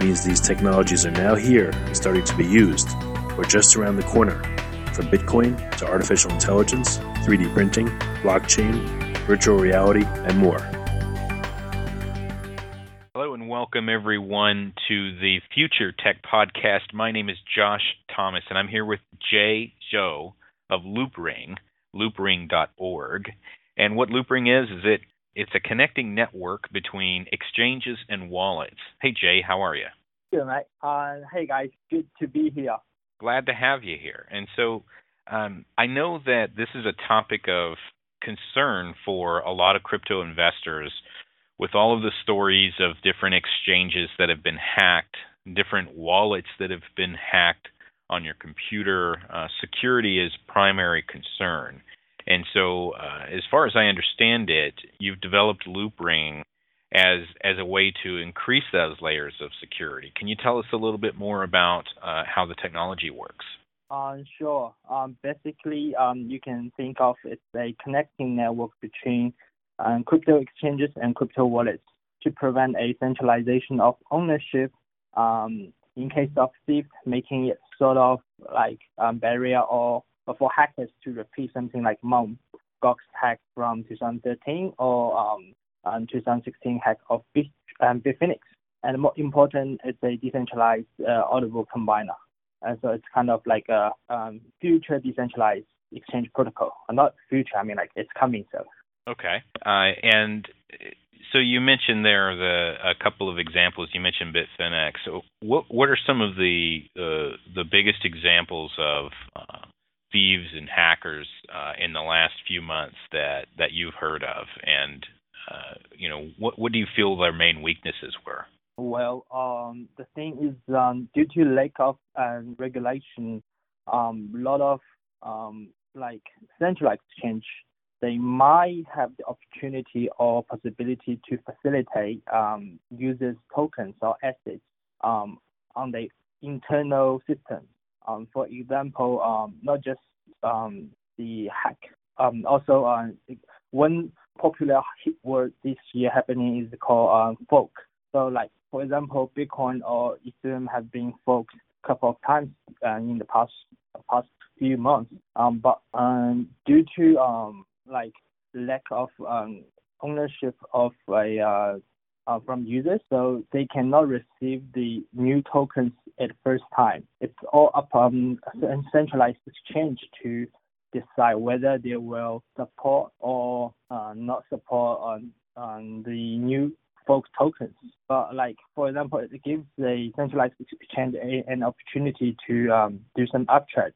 means these technologies are now here and starting to be used, or just around the corner, from Bitcoin to artificial intelligence, 3D printing, blockchain, virtual reality, and more. Hello and welcome everyone to the Future Tech Podcast. My name is Josh Thomas and I'm here with Jay Zhou of Loopring, loopring.org. And what Loopring is is it it's a connecting network between exchanges and wallets. Hey, Jay, how are you? Good, mate. Uh, hey, guys. Good to be here. Glad to have you here. And so um, I know that this is a topic of concern for a lot of crypto investors with all of the stories of different exchanges that have been hacked, different wallets that have been hacked on your computer. Uh, security is primary concern. And so, uh, as far as I understand it, you've developed Loopring as as a way to increase those layers of security. Can you tell us a little bit more about uh, how the technology works? Uh, sure. Um, basically, um, you can think of it as a connecting network between um, crypto exchanges and crypto wallets to prevent a centralization of ownership um, in case of theft, making it sort of like a barrier or but for hackers to repeat something like Mt. Gox hack from 2013 or um, um, 2016 hack of Bit, um, Bitfinex. And more important, it's a decentralized uh, audible combiner. And so it's kind of like a um, future decentralized exchange protocol. Not future, I mean like it's coming so. Okay. Uh, and so you mentioned there the a couple of examples. You mentioned Bitfinex. So what what are some of the uh, the biggest examples of uh, thieves and hackers uh, in the last few months that that you've heard of, and uh, you know what what do you feel their main weaknesses were? Well, um, the thing is, um, due to lack of uh, regulation, um, a lot of um, like central exchange, they might have the opportunity or possibility to facilitate um, users' tokens or assets um, on the internal system. Um, for example, um, not just um, the hack. Um, also, uh, one popular hit word this year happening is called uh, fork. So, like for example, Bitcoin or Ethereum have been forked a couple of times uh, in the past past few months. Um, but um, due to um, like lack of um, ownership from users, so they cannot receive the new tokens at first time. It's all up on a centralized exchange to decide whether they will support or uh, not support on on the new fork tokens. But like for example, it gives the centralized exchange a, an opportunity to um, do some upcharge.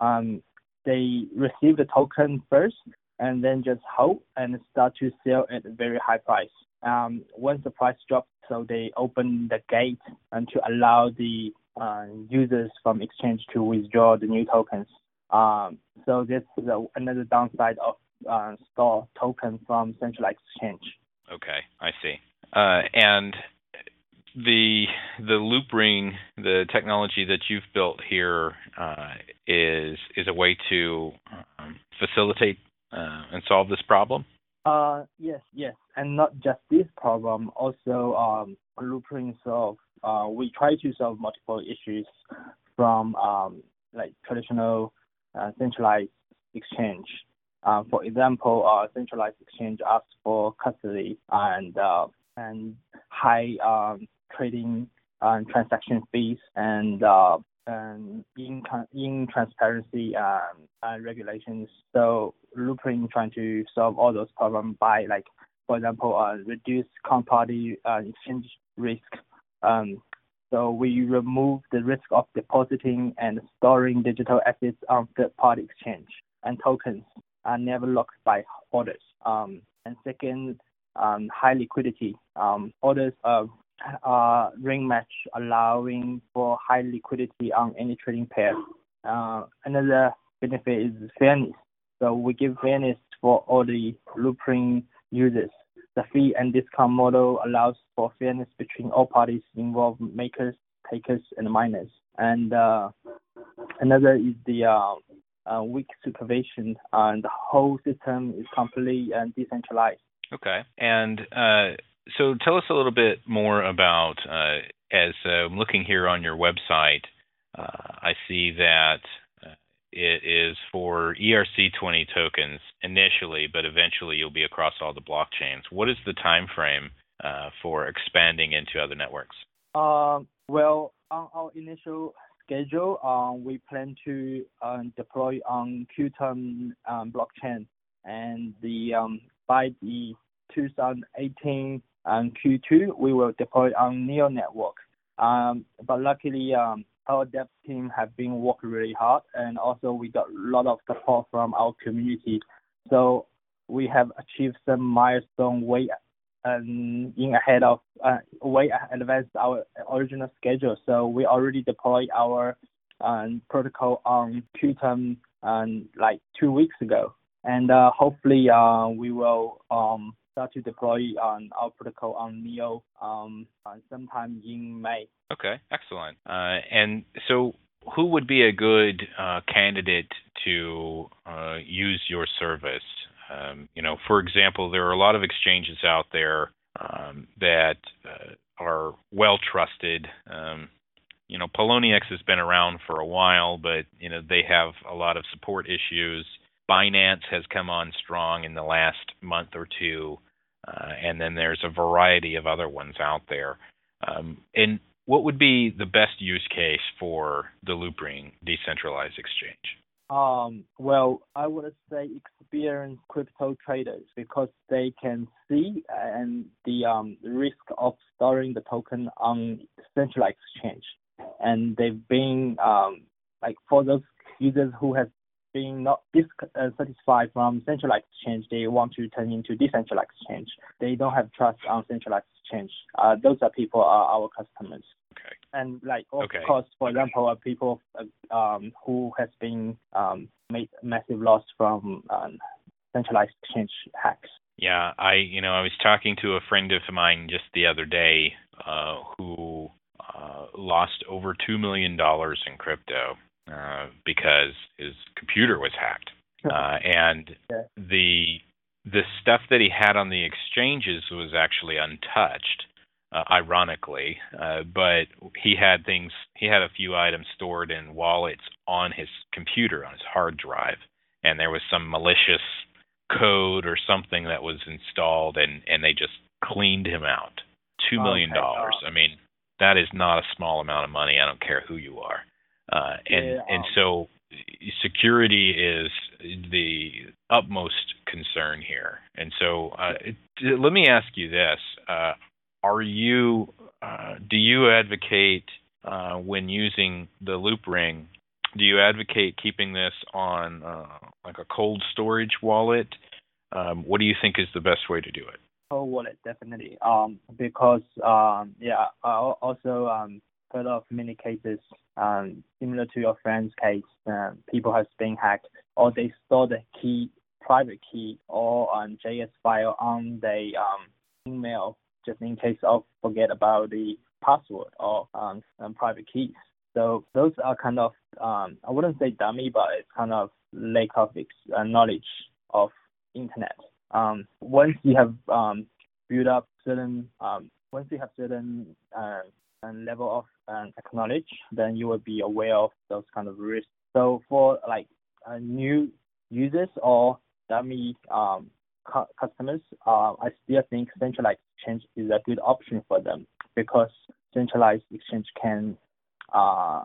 Um, they receive the token first and then just hold and start to sell at a very high price. Um, once the price drops, so they open the gate and to allow the uh, users from exchange to withdraw the new tokens. Um, so this is another downside of uh, store token from centralized exchange. Okay, I see. Uh, and the the Loopring, the technology that you've built here, uh, is is a way to um, facilitate and solve this problem? Uh, yes, yes, and not just this problem. Also, um, Loopring solve. Uh, we try to solve multiple issues from um, like traditional uh, centralized exchange. Uh, for example, uh, centralized exchange asks for custody and uh, and high um, trading uh, transaction fees and uh, and in in transparency um, regulations. So Loopring trying to solve all those problems by like, for example, uh, reduce counterparty uh, exchange risk. Um, so we remove the risk of depositing and storing digital assets on third-party exchange, and tokens are never locked by orders. Um, and second, um, high liquidity. Um, orders uh, ring match, allowing for high liquidity on any trading pair. Uh, another benefit is fairness. So we give fairness for all the Loopring users. The fee and discount model allows for fairness between all parties involved, makers, takers, and miners. And uh, another is the uh, uh, weak supervision, and the whole system is completely uh, decentralized. Okay. Uh, so tell us a little bit more about, uh, as uh, I'm looking here on your website, uh, I see that uh, it is for ERC20 tokens initially, but eventually you'll be across all the blockchains. What is the time frame uh, for expanding into other networks? Well, on our initial schedule, um, we plan to um, deploy on Qtum um, blockchain, and the um, by the 2018 and Q2, we will deploy on Neo network. Um, but luckily, um, our dev team have been working really hard, and also we got a lot of support from our community. So we have achieved some milestone way um, in ahead of uh, way advanced our original schedule. So we already deployed our protocol on Qtum um, like two weeks ago, and uh, hopefully uh, we will um, start to deploy on our protocol on Neo um, sometime in May. Okay, excellent. Uh, and so, who would be a good uh, candidate to uh, use your service? Um, you know, for example, there are a lot of exchanges out there um, that uh, are well trusted. Um, you know, Poloniex has been around for a while, but you know they have a lot of support issues. Binance has come on strong in the last month or two. Uh, and then there's a variety of other ones out there. Um, and what would be the best use case for the Loopring decentralized exchange? Um, well, I would say experienced crypto traders because they can see and the um, risk of storing the token on centralized exchange, and they've been um, like for those users who have being not dissatisfied uh, from centralized exchange, they want to turn into decentralized exchange. They don't have trust on centralized exchange. Uh, those are people are our customers. Okay. And like of okay. course, for example, uh, people uh, um, who has been um, made massive loss from um, centralized exchange hacks. Yeah, I you know I was talking to a friend of mine just the other day uh, who uh, lost over two million dollars in crypto uh, because his computer was hacked, uh, and the the stuff that he had on the exchanges was actually untouched, uh, ironically. Uh, but he had things, he had a few items stored in wallets on his computer, on his hard drive, and there was some malicious code or something that was installed, and and they just cleaned him out. Two million dollars. Okay. I mean, that is not a small amount of money. I don't care who you are. Uh, and yeah, and so security is the utmost concern here. And so uh, it, let me ask you this: uh, Are you uh, do you advocate uh, when using the Loopring? Do you advocate keeping this on uh, like a cold storage wallet? Um, what do you think is the best way to do it? Cold wallet, definitely. Um, because um, yeah, I also um heard of many cases um, similar to your friend's case. Uh, people have been hacked, or they store the key, private key, or on JS file on the um, email just in case of forget about the password or um, private keys. So those are kind of um, I wouldn't say dummy, but it's kind of lack of uh, knowledge of internet. Um, once you have um, built up certain um, once you have certain uh, level of um, acknowledge, then you will be aware of those kind of risks. So for like uh, new users or dummy um, cu- customers, uh, I still think centralized exchange is a good option for them because centralized exchange can uh,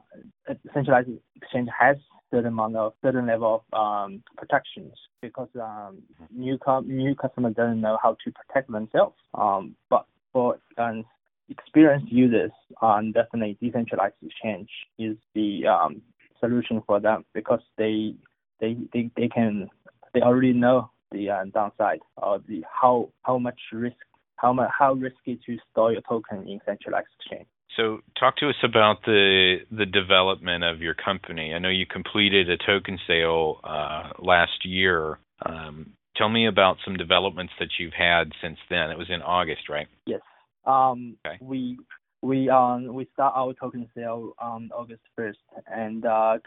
centralized exchange has certain amount of certain level of um, protections because um, new com- new customer doesn't know how to protect themselves. Um, but for um, experienced users, on definitely decentralized exchange is the um, solution for them because they they they, they can they already know the uh, downside or the how how much risk how much how risky to store your token in centralized exchange. So, talk to us about the the development of your company. I know you completed a token sale uh, last year. Um, tell me about some developments that you've had since then. It was in August, right? Yes. Um, okay. We we um we start our token sale on August first and uh,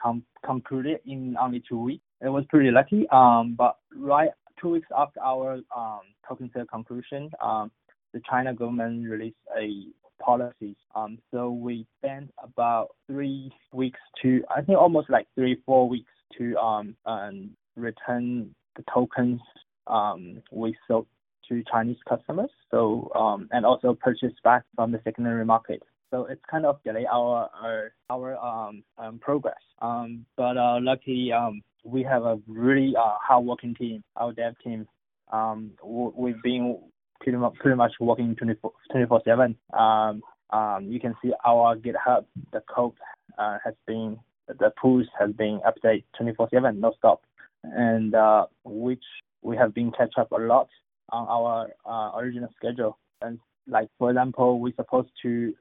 concluded in only two weeks. It was pretty lucky. Um, but right two weeks after our um token sale conclusion, um, the China government released a policies. Um, so we spent about three weeks to, I think almost like three, four weeks to um, um return the tokens um, we sold to Chinese customers. So um, and also purchase back from the secondary market. So it's kind of delay our our, our um, um progress. Um, but uh, luckily um, we have a really uh, hardworking team, our dev team. Um, we've been pretty much pretty much working 24 7. Um, um, you can see our GitHub, the code uh, has been the pools has been updated 24 7, no stop, and uh, which we have been catch up a lot on our uh, original schedule. And like for example, we're supposed to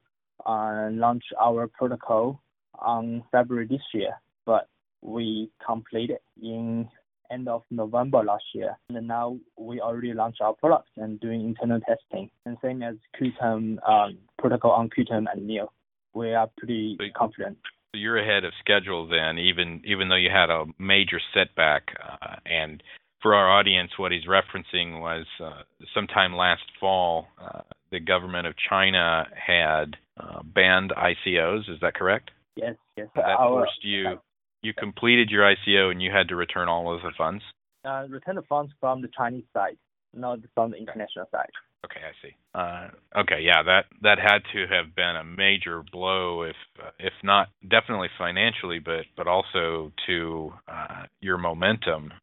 uh, launch our protocol on February this year, but we completed in end of November last year. And now we already launched our products and doing internal testing. And same as Qtum um, protocol on Qtum and Neo. We are pretty so confident. So you're ahead of schedule then, even even though you had a major setback. Uh, and for our audience, what he's referencing was uh, sometime last fall, uh, the government of China had uh, banned ICOs. Is that correct? Yes, yes. That forced you you completed your ICO and you had to return all of the funds? Uh, return the funds from the Chinese side, not from the international side. Okay, I see. Uh, okay, yeah, that that had to have been a major blow, if uh, if not definitely financially, but but also to uh, your momentum.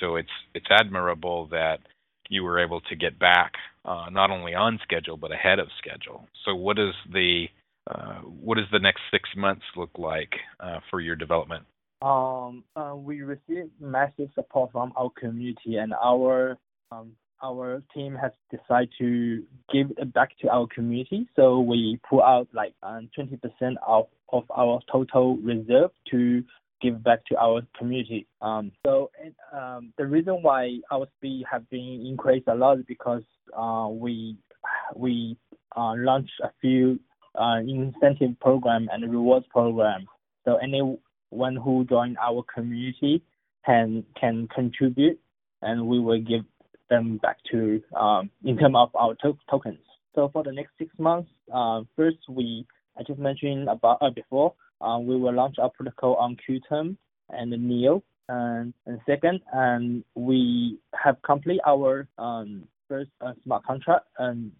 Uh, so it's it's admirable that you were able to get back uh, not only on schedule but ahead of schedule. So what is the uh, what does the next six months look like uh, for your development? Um, uh, we received massive support from our community, and our um, our team has decided to give it back to our community. So we put out like um, 20% of of our total reserve to give back to our community. Um, so um, the reason why our speed have been increased a lot is because uh, we we uh, launched a few uh, incentive program and rewards program. So anyone who join our community can can contribute, and we will give them back to um, in terms of our to- tokens. So for the next six months, uh, first we I just mentioned about uh, before we will launch our protocol on Qtum and Neo. And, and second, and we have complete our um, first uh, smart contract and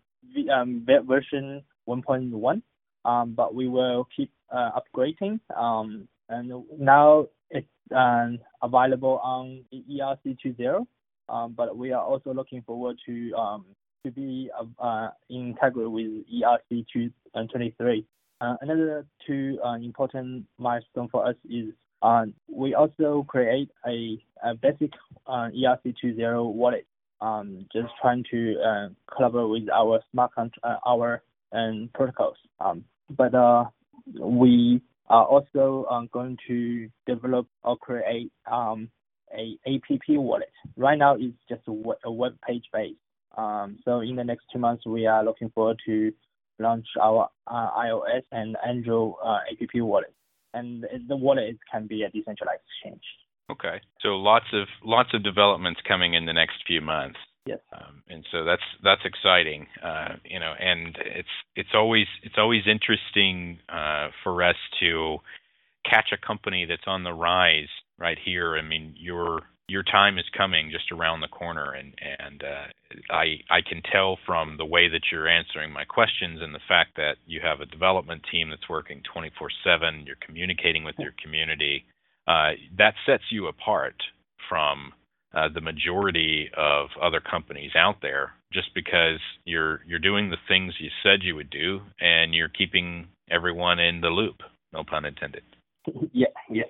um, version 1.1, um, but we will keep uh, upgrading. Um, and now it's um, available on ERC20, um, but we are also looking forward to um, to be uh, uh, integrated with ERC 2.23. Uh, another two uh, important milestone for us is uh, we also create a, basic uh, ERC20 wallet um, just trying to uh, collaborate with our smart uh, our and protocols. Um, but uh, we are also uh, going to develop or create um, a app wallet. Right now, it's just a web page based. Um, so in the next two months, we are looking forward to launch our uh, iOS and Android uh, app wallet. And the wallet can be a decentralized exchange. Okay, so lots of lots of developments coming in the next few months. Yes. Um, and so that's that's exciting, uh, you know, and it's it's always it's always interesting uh, for us to catch a company that's on the rise right here. I mean, you're your time is coming just around the corner, and and uh, I I can tell from the way that you're answering my questions and the fact that you have a development team that's working 24/7. You're communicating with your community. Uh, that sets you apart from uh, the majority of other companies out there, just because you're you're doing the things you said you would do, and you're keeping everyone in the loop. No pun intended. Yeah, yeah.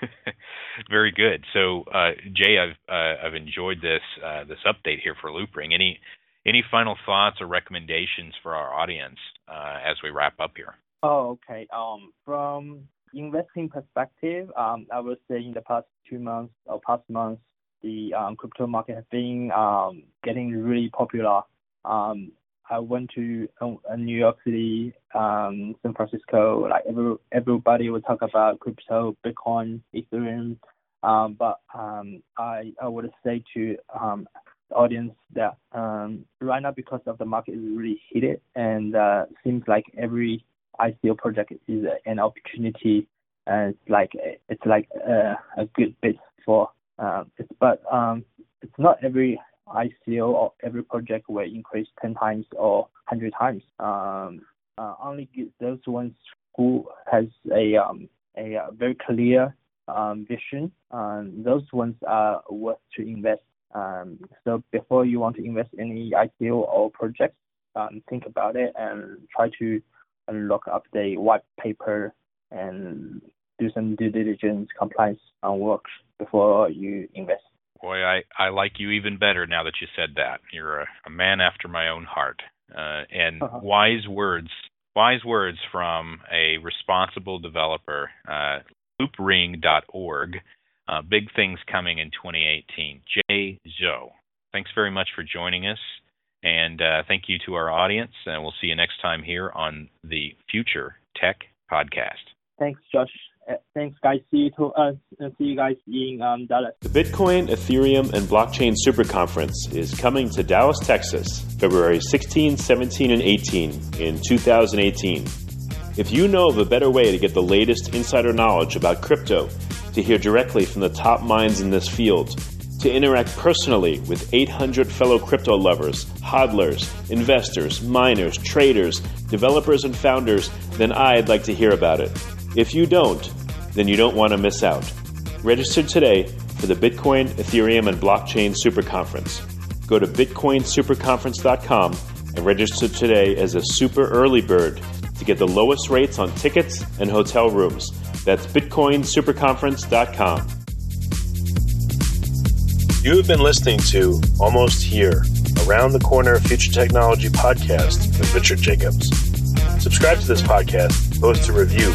Very good. So, uh, Jay, I've uh, I've enjoyed this uh, this update here for Loopring. Any any final thoughts or recommendations for our audience uh, as we wrap up here? Oh, okay. Um, from investing perspective, um, I would say in the past two months or past months, the um, crypto market has been um, getting really popular. Um, I went to uh, New York City, um, San Francisco. Like every, everybody would talk about crypto, Bitcoin, Ethereum. Um, but um, I I would say to um, the audience that um, right now because of the market is really heated and uh, seems like every ICO project is an opportunity and it's like it's like a, a good bit for uh, it's but um, it's not every ICO or every project will increase 10 times or 100 times. Um, uh, only those ones who has a um, a, a very clear um, vision. Um, those ones are worth to invest. Um, so before you want to invest in any ICO or project, um, think about it and try to look up the white paper and do some due diligence compliance work before you invest. Boy, I, I like you even better now that you said that. You're a, a man after my own heart. Uh, and uh-huh. wise words, wise words from a responsible developer, uh, loopring.org. Uh, big things coming in 2018. Jay Zhou, thanks very much for joining us. And uh, thank you to our audience. And we'll see you next time here on the Future Tech Podcast. Thanks, Josh. Uh, thanks, guys. See you to us. Uh, see you guys in um, Dallas. The Bitcoin, Ethereum, and Blockchain Super Conference is coming to Dallas, Texas, February 16, 17, and 18 in 2018. If you know of a better way to get the latest insider knowledge about crypto, to hear directly from the top minds in this field, to interact personally with 800 fellow crypto lovers, hodlers, investors, miners, traders, developers, and founders, then I'd like to hear about it. If you don't, then you don't want to miss out. Register today for the Bitcoin, Ethereum, and Blockchain Super Conference. Go to bitcoinsuperconference.com and register today as a super early bird to get the lowest rates on tickets and hotel rooms. That's bitcoinsuperconference.com. You have been listening to Almost Here, Around the Corner Future Technology podcast with Richard Jacobs. Subscribe to this podcast, post a review,